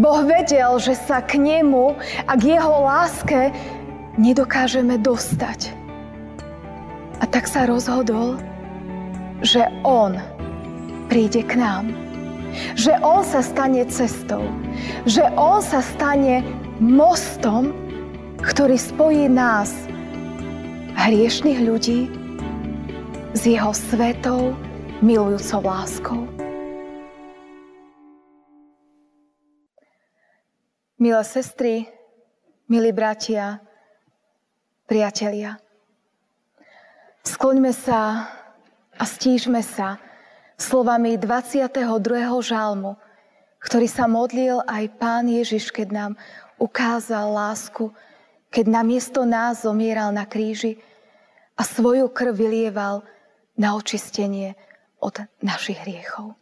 Boh vedel, že sa k nemu a k jeho láske nedokážeme dostať. A tak sa rozhodol, že on príde k nám. Že on sa stane cestou. Že on sa stane mostom, ktorý spojí nás, hriešných ľudí, s jeho svetou, milujúcou láskou. Milé sestry, milí bratia, priatelia, skloňme sa a stížme sa slovami 22. žalmu, ktorý sa modlil aj Pán Ježiš, keď nám ukázal lásku, keď namiesto nás zomieral na kríži a svoju krv vylieval na očistenie od našich hriechov.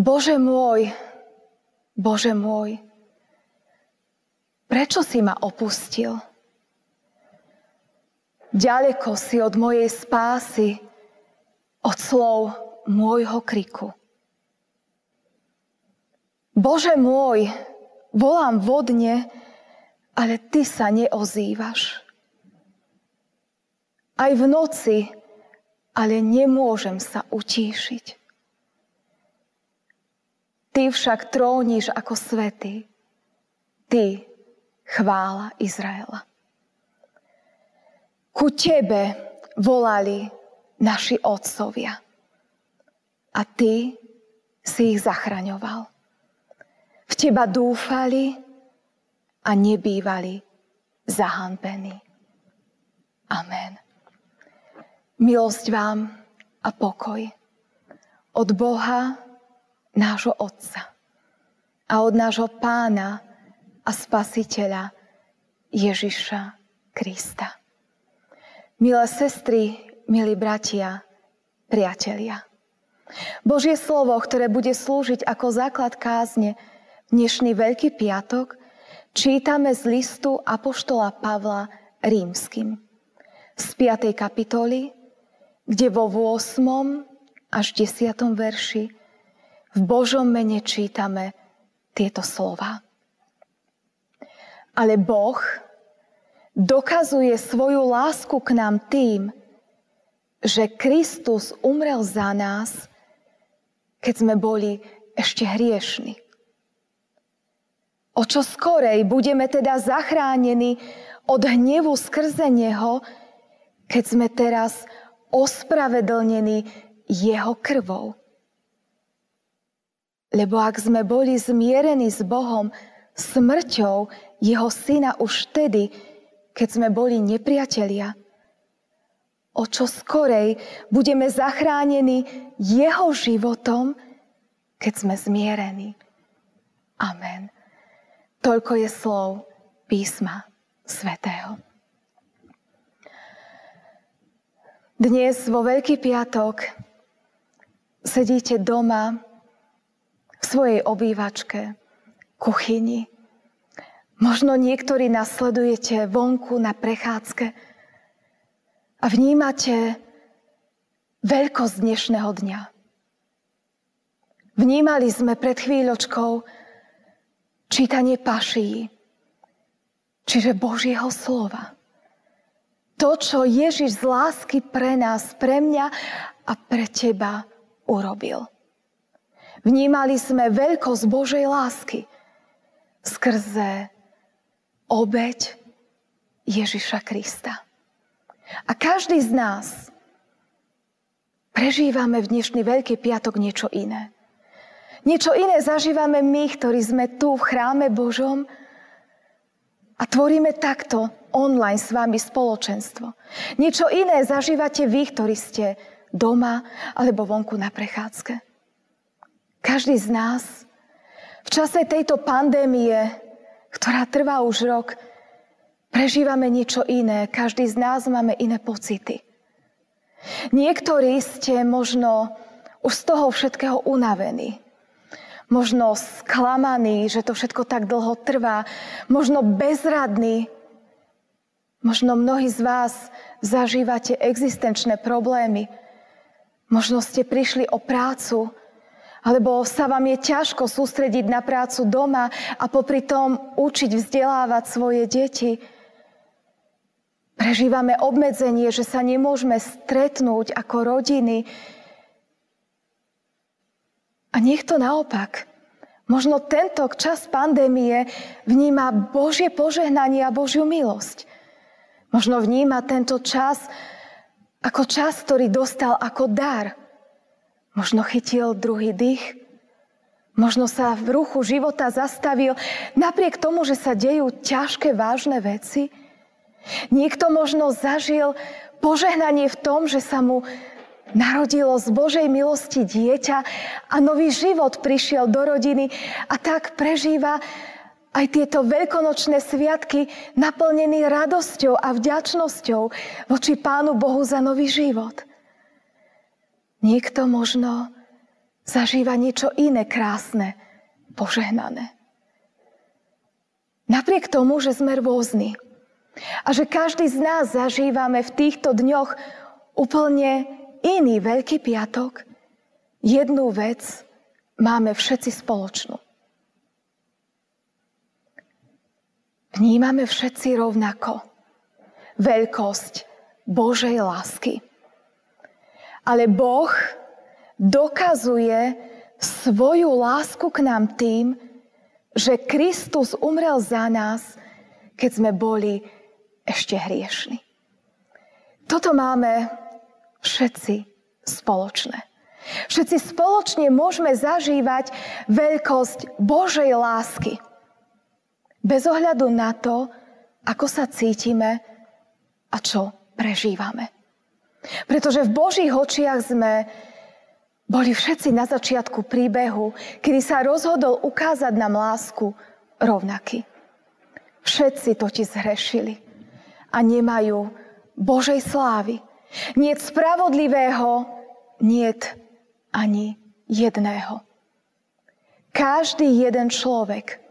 Bože môj, Bože môj, prečo si ma opustil? Ďaleko si od mojej spásy, od slov môjho kriku. Bože môj, volám vodne, ale ty sa neozývaš. Aj v noci, ale nemôžem sa utíšiť. Ty však tróniš ako svetý. Ty, chvála Izraela. Ku tebe volali naši otcovia. A ty si ich zachraňoval. V teba dúfali a nebývali zahanbení. Amen. Milosť vám a pokoj od Boha, nášho Otca a od nášho Pána a Spasiteľa Ježiša Krista. Milé sestry, milí bratia, priatelia. Božie slovo, ktoré bude slúžiť ako základ kázne dnešný Veľký piatok, čítame z listu Apoštola Pavla rímským. Z 5. kapitoly, kde vo 8. až 10. verši v Božom mene čítame tieto slova. Ale Boh, dokazuje svoju lásku k nám tým, že Kristus umrel za nás, keď sme boli ešte hriešni. O čo skorej budeme teda zachránení od hnevu skrze Neho, keď sme teraz ospravedlnení Jeho krvou. Lebo ak sme boli zmierení s Bohom smrťou Jeho Syna už vtedy, keď sme boli nepriatelia. O čo skorej budeme zachránení jeho životom, keď sme zmierení. Amen. Toľko je slov písma svätého. Dnes vo Veľký piatok sedíte doma v svojej obývačke, kuchyni, Možno niektorí nasledujete vonku na prechádzke a vnímate veľkosť dnešného dňa. Vnímali sme pred chvíľočkou čítanie paší, čiže Božieho slova. To, čo Ježiš z lásky pre nás, pre mňa a pre teba urobil. Vnímali sme veľkosť Božej lásky skrze obeď Ježiša Krista. A každý z nás prežívame v dnešný Veľký piatok niečo iné. Niečo iné zažívame my, ktorí sme tu v chráme Božom a tvoríme takto online s vami spoločenstvo. Niečo iné zažívate vy, ktorí ste doma alebo vonku na prechádzke. Každý z nás v čase tejto pandémie ktorá trvá už rok, prežívame niečo iné. Každý z nás máme iné pocity. Niektorí ste možno už z toho všetkého unavení. Možno sklamaní, že to všetko tak dlho trvá. Možno bezradní. Možno mnohí z vás zažívate existenčné problémy. Možno ste prišli o prácu Alebo sa vám je ťažko sústrediť na prácu doma a popri tom učiť vzdelávať svoje deti. Prežívame obmedzenie, že sa nemôžeme stretnúť ako rodiny. A nech to naopak. Možno tento čas pandémie vníma Božie požehnanie a Božiu milosť. Možno vníma tento čas ako čas, ktorý dostal ako dar. Možno chytil druhý dých. Možno sa v ruchu života zastavil napriek tomu, že sa dejú ťažké, vážne veci. Niekto možno zažil požehnanie v tom, že sa mu narodilo z Božej milosti dieťa a nový život prišiel do rodiny a tak prežíva aj tieto veľkonočné sviatky naplnený radosťou a vďačnosťou voči Pánu Bohu za nový život. Niekto možno zažíva niečo iné krásne, požehnané. Napriek tomu, že sme rôzni a že každý z nás zažívame v týchto dňoch úplne iný Veľký piatok, jednu vec máme všetci spoločnú. Vnímame všetci rovnako veľkosť Božej lásky. Ale Boh dokazuje svoju lásku k nám tým, že Kristus umrel za nás, keď sme boli ešte hriešni. Toto máme všetci spoločné. Všetci spoločne môžeme zažívať veľkosť Božej lásky. Bez ohľadu na to, ako sa cítime a čo prežívame. Pretože v Božích očiach sme boli všetci na začiatku príbehu, kedy sa rozhodol ukázať nám lásku rovnaký. Všetci totiž zhrešili a nemajú Božej slávy. Nie spravodlivého, nie ani jedného. Každý jeden človek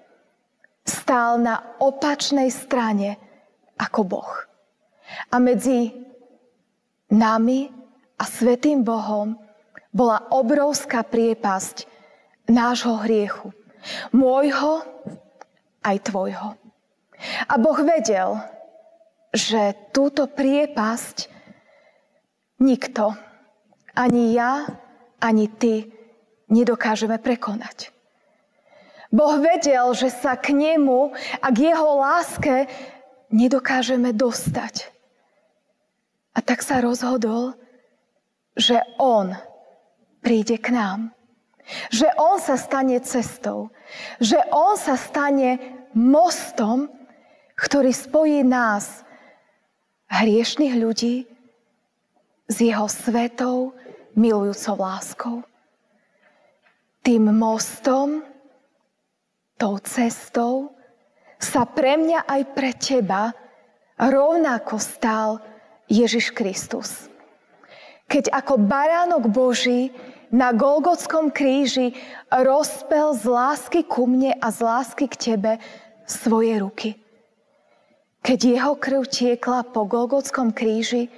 stál na opačnej strane ako Boh. A medzi nami a Svetým Bohom bola obrovská priepasť nášho hriechu. Môjho aj tvojho. A Boh vedel, že túto priepasť nikto, ani ja, ani ty, nedokážeme prekonať. Boh vedel, že sa k nemu a k jeho láske nedokážeme dostať. A tak sa rozhodol, že on príde k nám. Že on sa stane cestou. Že on sa stane mostom, ktorý spojí nás, hriešných ľudí, s jeho svetou, milujúcou láskou. Tým mostom, tou cestou sa pre mňa aj pre teba rovnako stal Ježiš Kristus. Keď ako baránok Boží na Golgotskom kríži rozpel z lásky ku mne a z lásky k tebe svoje ruky. Keď jeho krv tiekla po Golgotskom kríži,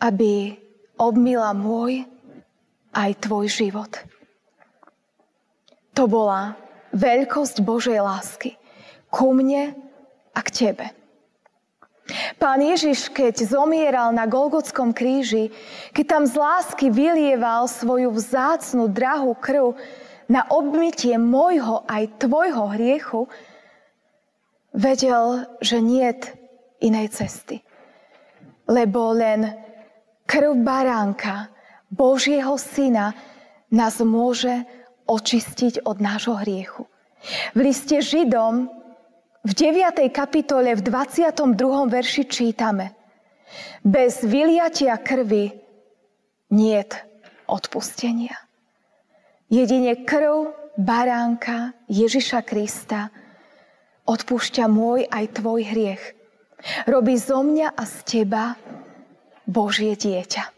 aby obmila môj aj tvoj život. To bola veľkosť Božej lásky ku mne a k tebe. Pán Ježiš, keď zomieral na Golgotskom kríži, keď tam z lásky vylieval svoju vzácnu, drahú krv na obmytie môjho aj tvojho hriechu, vedel, že nie inej cesty. Lebo len krv baránka, Božieho syna, nás môže očistiť od nášho hriechu. V liste Židom v 9. kapitole v 22. verši čítame Bez vyliatia krvi niet odpustenia. Jedine krv baránka Ježiša Krista odpúšťa môj aj tvoj hriech. Robí zo mňa a z teba Božie dieťa.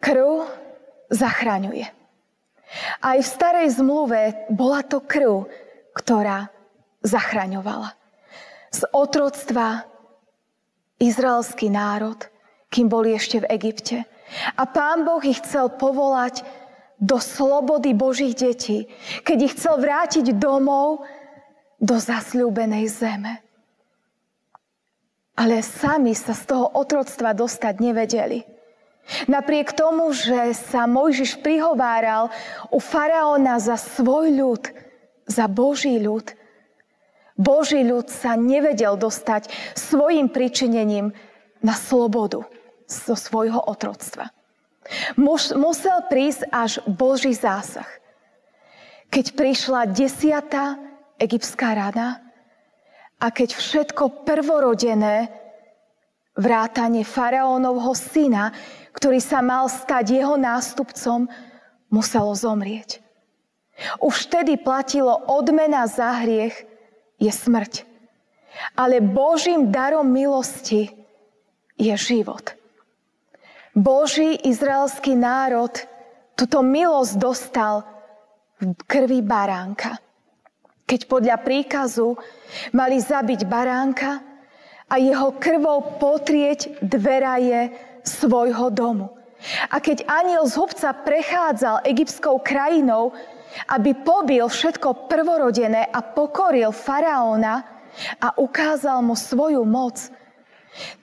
Krv zachraňuje. Aj v starej zmluve bola to krv, ktorá zachraňovala. Z otroctva izraelský národ, kým boli ešte v Egypte. A pán Boh ich chcel povolať do slobody Božích detí, keď ich chcel vrátiť domov do zasľúbenej zeme. Ale sami sa z toho otroctva dostať nevedeli. Napriek tomu, že sa Mojžiš prihováral u faraóna za svoj ľud, za Boží ľud, Boží ľud sa nevedel dostať svojim pričinením na slobodu zo svojho otroctva. Musel prísť až Boží zásah. Keď prišla desiatá egyptská rada a keď všetko prvorodené, vrátanie faraónovho syna, ktorý sa mal stať jeho nástupcom, muselo zomrieť. Už vtedy platilo odmena za hriech je smrť. Ale Božím darom milosti je život. Boží izraelský národ túto milosť dostal v krvi baránka. Keď podľa príkazu mali zabiť baránka a jeho krvou potrieť dveraje svojho domu. A keď aniel z hubca prechádzal egyptskou krajinou, aby pobil všetko prvorodené a pokoril faraóna a ukázal mu svoju moc,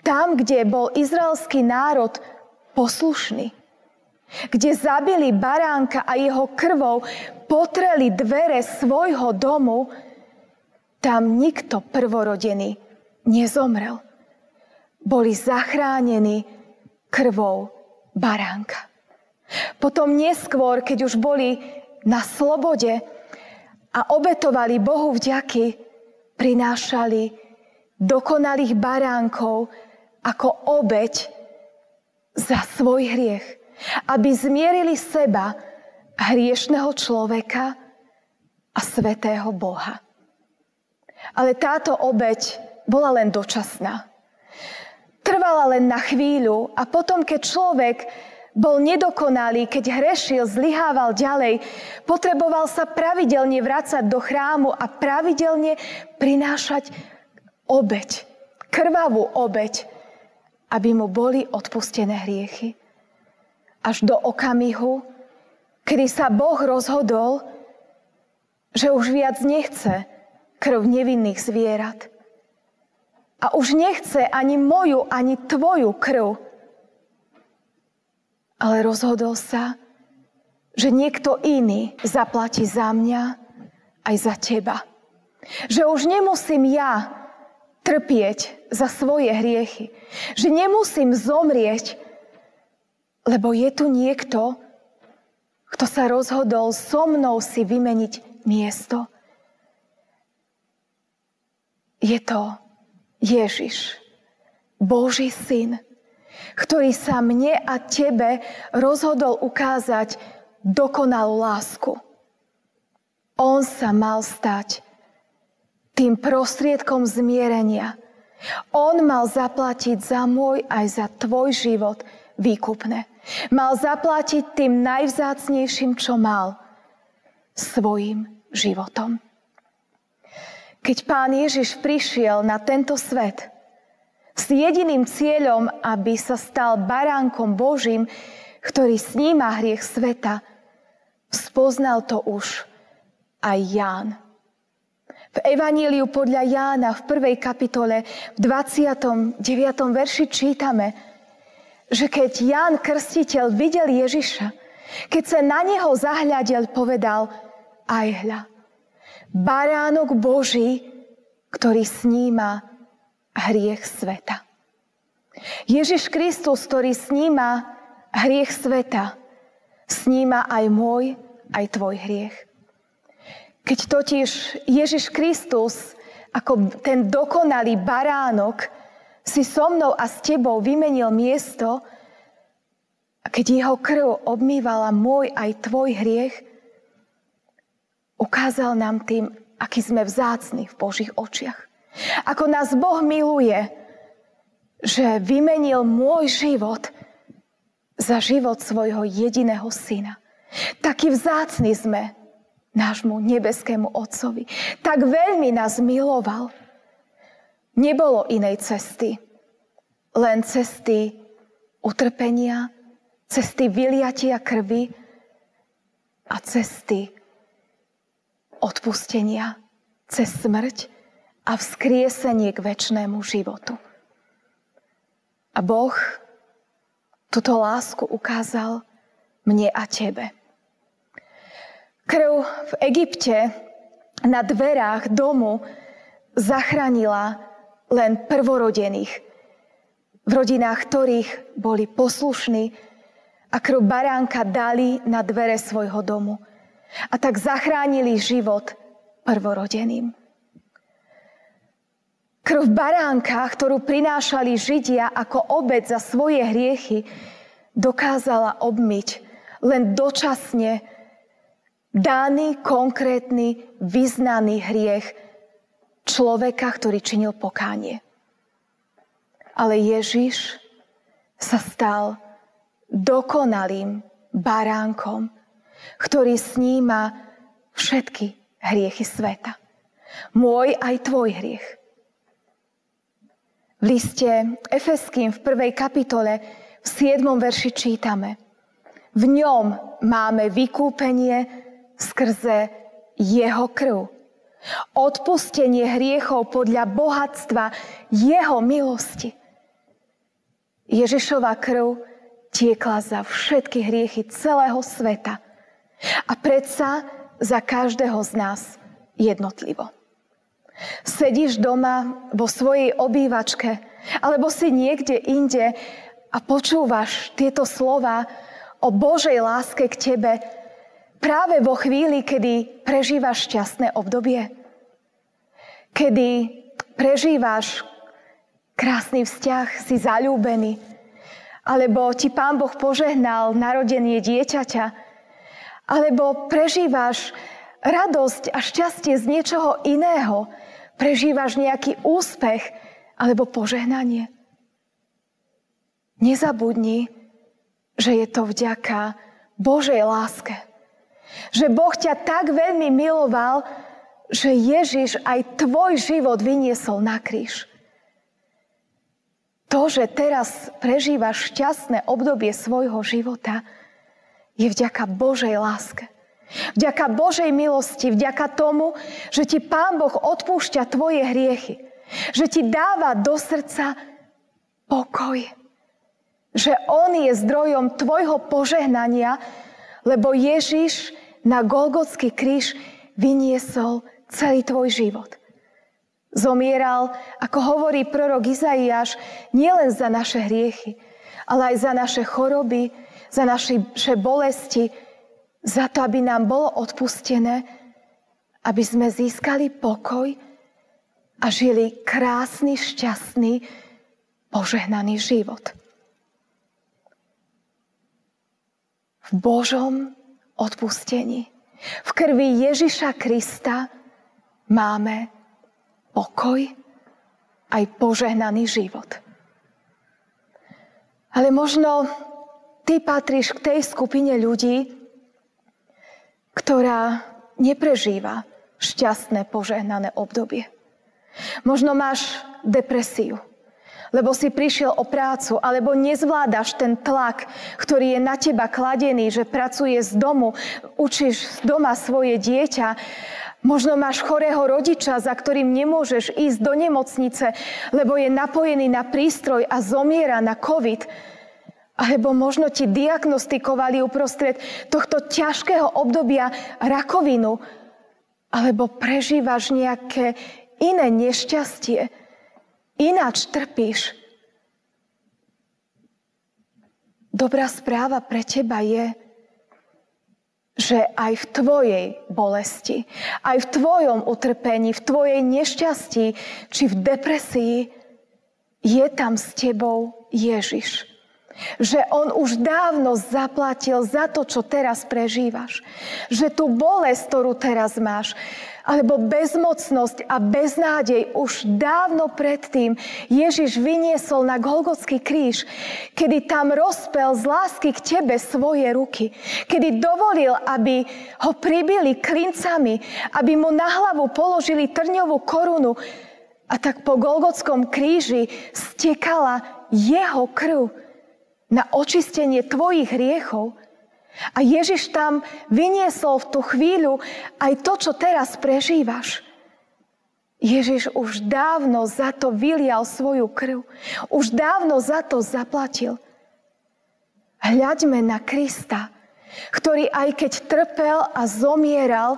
tam, kde bol izraelský národ poslušní. Kde zabili baránka a jeho krvou potreli dvere svojho domu, tam nikto prvorodený nezomrel. Boli zachránení krvou baránka. Potom neskôr, keď už boli na slobode a obetovali Bohu vďaky, prinášali dokonalých baránkov ako obeď za svoj hriech, aby zmierili seba, hriešného človeka a svetého Boha. Ale táto obeď bola len dočasná. Trvala len na chvíľu a potom, keď človek bol nedokonalý, keď hrešil, zlyhával ďalej, potreboval sa pravidelne vrácať do chrámu a pravidelne prinášať obeď, krvavú obeď, aby mu boli odpustené hriechy. Až do okamihu, kedy sa Boh rozhodol, že už viac nechce krv nevinných zvierat. A už nechce ani moju, ani tvoju krv. Ale rozhodol sa, že niekto iný zaplatí za mňa aj za teba. Že už nemusím ja trpieť za svoje hriechy. Že nemusím zomrieť, lebo je tu niekto, kto sa rozhodol so mnou si vymeniť miesto. Je to Ježiš, Boží syn, ktorý sa mne a tebe rozhodol ukázať dokonalú lásku. On sa mal stať tým prostriedkom zmierenia. On mal zaplatiť za môj aj za tvoj život výkupné. Mal zaplatiť tým najvzácnejším, čo mal, svojim životom. Keď pán Ježiš prišiel na tento svet s jediným cieľom, aby sa stal baránkom Božím, ktorý sníma hriech sveta, spoznal to už aj Ján. V Evaníliu podľa Jána v prvej kapitole v 29. verši čítame, že keď Ján Krstiteľ videl Ježiša, keď sa na neho zahľadel, povedal, aj hľa, baránok Boží, ktorý sníma hriech sveta. Ježiš Kristus, ktorý sníma hriech sveta, sníma aj môj, aj tvoj hriech. Keď totiž Ježiš Kristus ako ten dokonalý baránok si so mnou a s tebou vymenil miesto, keď jeho krv obmývala môj aj tvoj hriech, ukázal nám tým, aký sme vzácni v Božích očiach. Ako nás Boh miluje, že vymenil môj život za život svojho jediného syna. Taký vzácni sme nášmu nebeskému Otcovi. Tak veľmi nás miloval. Nebolo inej cesty. Len cesty utrpenia, cesty vyliatia krvi a cesty odpustenia cez smrť a vzkriesenie k väčšnému životu. A Boh túto lásku ukázal mne a tebe. Krv v Egypte na dverách domu zachránila len prvorodených, v rodinách ktorých boli poslušní a krv baránka dali na dvere svojho domu. A tak zachránili život prvorodeným. Krv baránka, ktorú prinášali Židia ako obec za svoje hriechy, dokázala obmyť len dočasne daný, konkrétny, vyznaný hriech človeka, ktorý činil pokánie. Ale Ježiš sa stal dokonalým baránkom, ktorý sníma všetky hriechy sveta. Môj aj tvoj hriech. V liste Efeským v prvej kapitole v 7. verši čítame. V ňom máme vykúpenie skrze jeho krv. Odpustenie hriechov podľa bohatstva jeho milosti. Ježišova krv tiekla za všetky hriechy celého sveta a predsa za každého z nás jednotlivo. Sedíš doma vo svojej obývačke alebo si niekde inde a počúvaš tieto slova o Božej láske k tebe práve vo chvíli, kedy prežívaš šťastné obdobie. Kedy prežívaš krásny vzťah, si zalúbený, alebo ti Pán Boh požehnal narodenie dieťaťa, alebo prežívaš radosť a šťastie z niečoho iného, prežívaš nejaký úspech alebo požehnanie. Nezabudni, že je to vďaka Božej láske. Že Boh ťa tak veľmi miloval, že Ježiš aj tvoj život vyniesol na kríž. To, že teraz prežívaš šťastné obdobie svojho života, je vďaka Božej láske. Vďaka Božej milosti, vďaka tomu, že ti Pán Boh odpúšťa tvoje hriechy. Že ti dáva do srdca pokoj. Že On je zdrojom tvojho požehnania, lebo Ježiš na Golgotský kríž vyniesol celý tvoj život. Zomieral, ako hovorí prorok Izaiáš, nielen za naše hriechy, ale aj za naše choroby, za naše bolesti, za to, aby nám bolo odpustené, aby sme získali pokoj a žili krásny, šťastný, požehnaný život. V Božom odpustení, v krvi Ježiša Krista máme pokoj aj požehnaný život. Ale možno ty patríš k tej skupine ľudí, ktorá neprežíva šťastné, požehnané obdobie. Možno máš depresiu, lebo si prišiel o prácu, alebo nezvládaš ten tlak, ktorý je na teba kladený, že pracuje z domu, učíš doma svoje dieťa. Možno máš chorého rodiča, za ktorým nemôžeš ísť do nemocnice, lebo je napojený na prístroj a zomiera na COVID. Alebo možno ti diagnostikovali uprostred tohto ťažkého obdobia rakovinu. Alebo prežívaš nejaké iné nešťastie. Ináč trpíš. Dobrá správa pre teba je, že aj v tvojej bolesti, aj v tvojom utrpení, v tvojej nešťastí či v depresii je tam s tebou Ježiš. Že on už dávno zaplatil za to, čo teraz prežívaš. Že tú bolesť, ktorú teraz máš, alebo bezmocnosť a beznádej už dávno predtým Ježiš vyniesol na Golgotský kríž, kedy tam rozpel z lásky k tebe svoje ruky, kedy dovolil, aby ho pribili klincami, aby mu na hlavu položili trňovú korunu. A tak po Golgotskom kríži stekala jeho krv na očistenie tvojich hriechov, A Ježiš tam vyniesol v tú chvíľu aj to, čo teraz prežívaš. Ježiš už dávno za to vylial svoju krv. Už dávno za to zaplatil. Hľaďme na Krista, ktorý aj keď trpel a zomieral,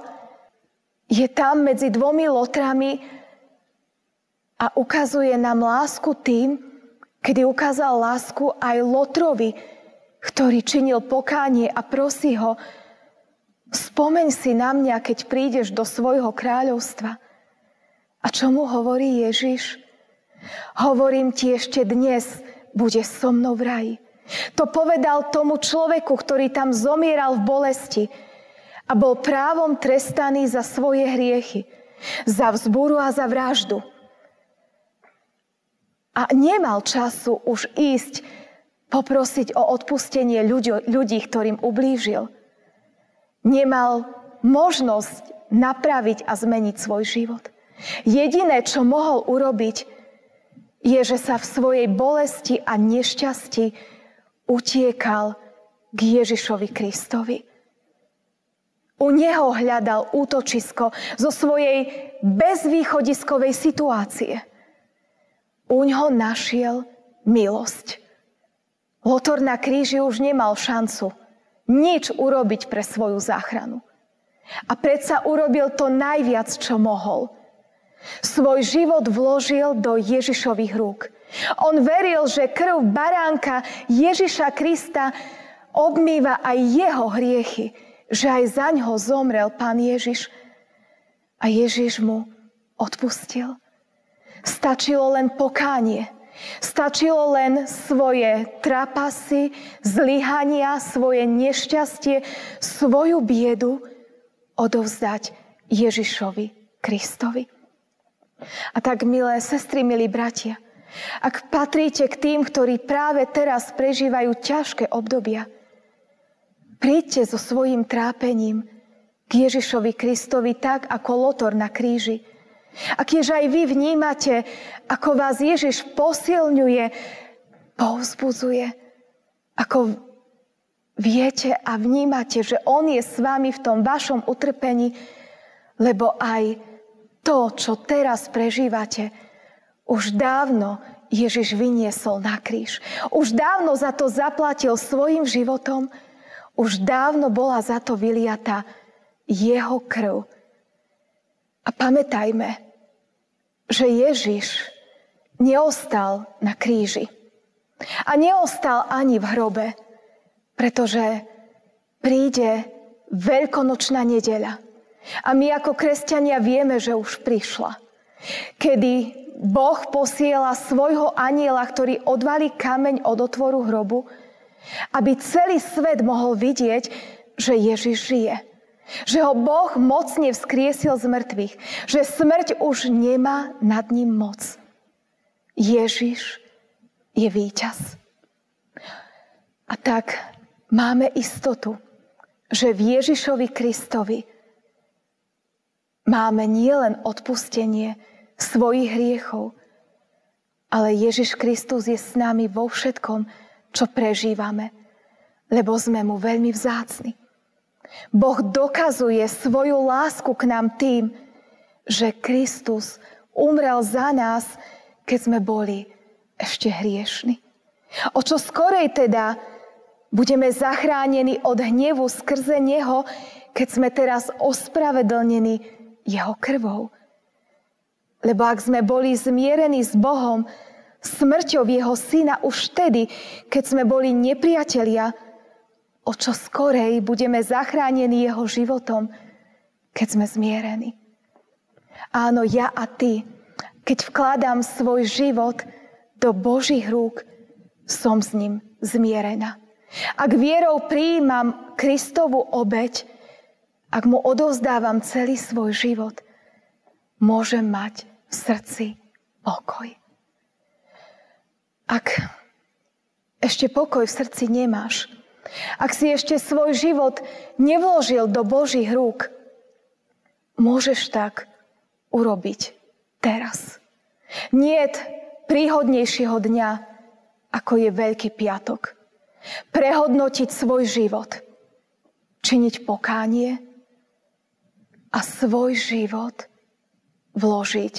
je tam medzi dvomi lotrami a ukazuje nám lásku tým, kedy ukázal lásku aj Lotrovi, ktorý činil pokánie a prosí ho, spomeň si na mňa, keď prídeš do svojho kráľovstva. A čo mu hovorí Ježiš? Hovorím ti ešte dnes, bude so mnou v raji. To povedal tomu človeku, ktorý tam zomieral v bolesti a bol právom trestaný za svoje hriechy, za vzburu a za vraždu. A nemal času už ísť poprosiť o odpustenie ľudí, ľudí ktorým ublížil. Nemal možnosť napraviť a zmeniť svoj život. Jediné, čo mohol urobiť, je, že sa v svojej bolesti a nešťastí utiekal k Ježišovi Kristovi. U neho hľadal útočisko zo svojej bezvýchodiskovej situácie. U ňoho našiel milosť. Lotor na kríži už nemal šancu nič urobiť pre svoju záchranu. A predsa urobil to najviac, čo mohol – Svoj život vložil do Ježišových rúk. On veril, že krv baránka Ježiša Krista obmýva aj jeho hriechy, že aj za ňo zomrel pán Ježiš. A Ježiš mu odpustil. Stačilo len pokánie. Stačilo len svoje trapasy, zlyhania, svoje nešťastie, svoju biedu odovzdať Ježišovi Kristovi. A tak, milé sestry, milí bratia, ak patríte k tým, ktorí práve teraz prežívajú ťažké obdobia, príďte so svojím trápením k Ježišovi Kristovi tak, ako Lotor na kríži. A keď aj vy vnímate, ako vás Ježiš posilňuje, povzbudzuje, ako viete a vnímate, že On je s vami v tom vašom utrpení, lebo aj to, čo teraz prežívate, už dávno Ježiš vyniesol na kríž. Už dávno za to zaplatil svojim životom, už dávno bola za to vyliata jeho krv. A pamätajme, že Ježiš neostal na kríži. A neostal ani v hrobe, pretože príde veľkonočná nedeľa. A my ako kresťania vieme, že už prišla. Kedy Boh posiela svojho aniela, ktorý odvalí kameň od otvoru hrobu, aby celý svet mohol vidieť, že Ježiš žije. Že ho Boh mocne vzkriesil z mŕtvych. Že smrť už nemá nad ním moc. Ježiš je víťaz. A tak máme istotu, že v Ježišovi Kristovi máme nielen odpustenie svojich hriechov, ale Ježiš Kristus je s nami vo všetkom, čo prežívame, lebo sme mu veľmi vzácni. Boh dokazuje svoju lásku k nám tým, že Kristus umrel za nás, keď sme boli ešte hriešni. O čo skorej teda budeme zachránení od hnevu skrze Neho, keď sme teraz ospravedlnení jeho krvou. Lebo ak sme boli zmierení s Bohom, smrťou jeho syna už vtedy, keď sme boli nepriatelia, o čo skorej budeme zachránení jeho životom, keď sme zmierení. Áno, ja a ty, keď vkladám svoj život do Božích rúk, som s ním zmierená. Ak vierou prijímam Kristovu obeď, ak mu odovzdávam celý svoj život, môžem mať v srdci pokoj. Ak ešte pokoj v srdci nemáš, ak si ešte svoj život nevložil do Božích rúk, môžeš tak urobiť teraz. Nie príhodnejšieho dňa, ako je Veľký piatok. Prehodnotiť svoj život – činiť pokánie a svoj život vložiť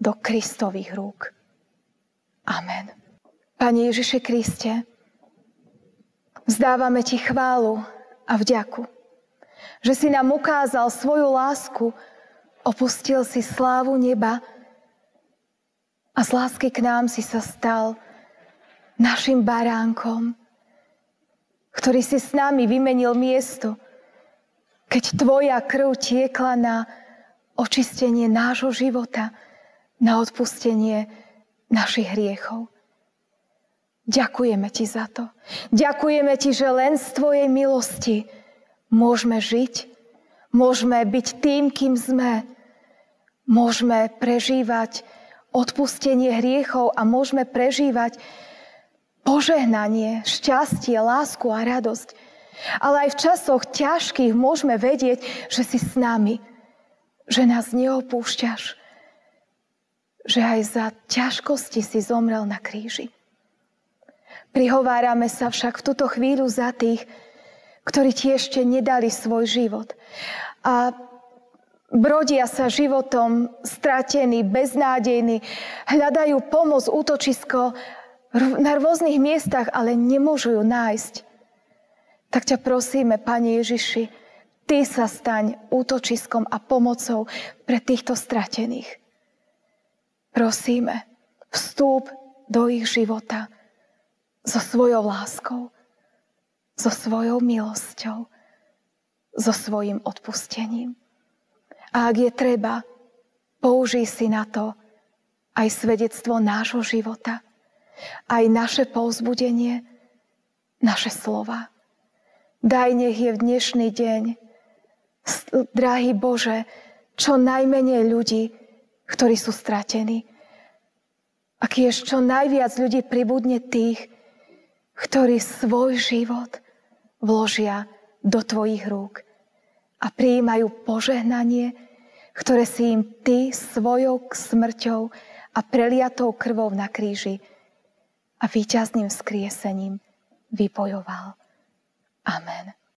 do Kristových rúk. Amen. Pane Ježiše Kriste, vzdávame Ti chválu a vďaku, že si nám ukázal svoju lásku, opustil si slávu neba a z lásky k nám si sa stal našim baránkom, ktorý si s nami vymenil miesto, keď Tvoja krv tiekla na očistenie nášho života, na odpustenie našich hriechov. Ďakujeme Ti za to. Ďakujeme Ti, že len z Tvojej milosti môžeme žiť, môžeme byť tým, kým sme, môžeme prežívať odpustenie hriechov a môžeme prežívať požehnanie, šťastie, lásku a radosť. Ale aj v časoch ťažkých môžeme vedieť, že si s nami, že nás neopúšťaš, že aj za ťažkosti si zomrel na kríži. Prihovárame sa však v túto chvíľu za tých, ktorí ti ešte nedali svoj život. A brodia sa životom stratení, beznádejní, hľadajú pomoc, útočisko na rôznych miestach, ale nemôžu ju nájsť. Tak ťa prosíme, Pane Ježiši, Ty sa staň útočiskom a pomocou pre týchto stratených. Prosíme, vstúp do ich života so svojou láskou, so svojou milosťou, so svojim odpustením. A ak je treba, použij si na to aj svedectvo nášho života – aj naše povzbudenie, naše slova. Daj nech je v dnešný deň, drahý Bože, čo najmenej ľudí, ktorí sú stratení. A je čo najviac ľudí pribudne tých, ktorí svoj život vložia do Tvojich rúk a prijímajú požehnanie, ktoré si im Ty svojou smrťou a preliatou krvou na kríži a víťazným skriesením vybojoval. Amen.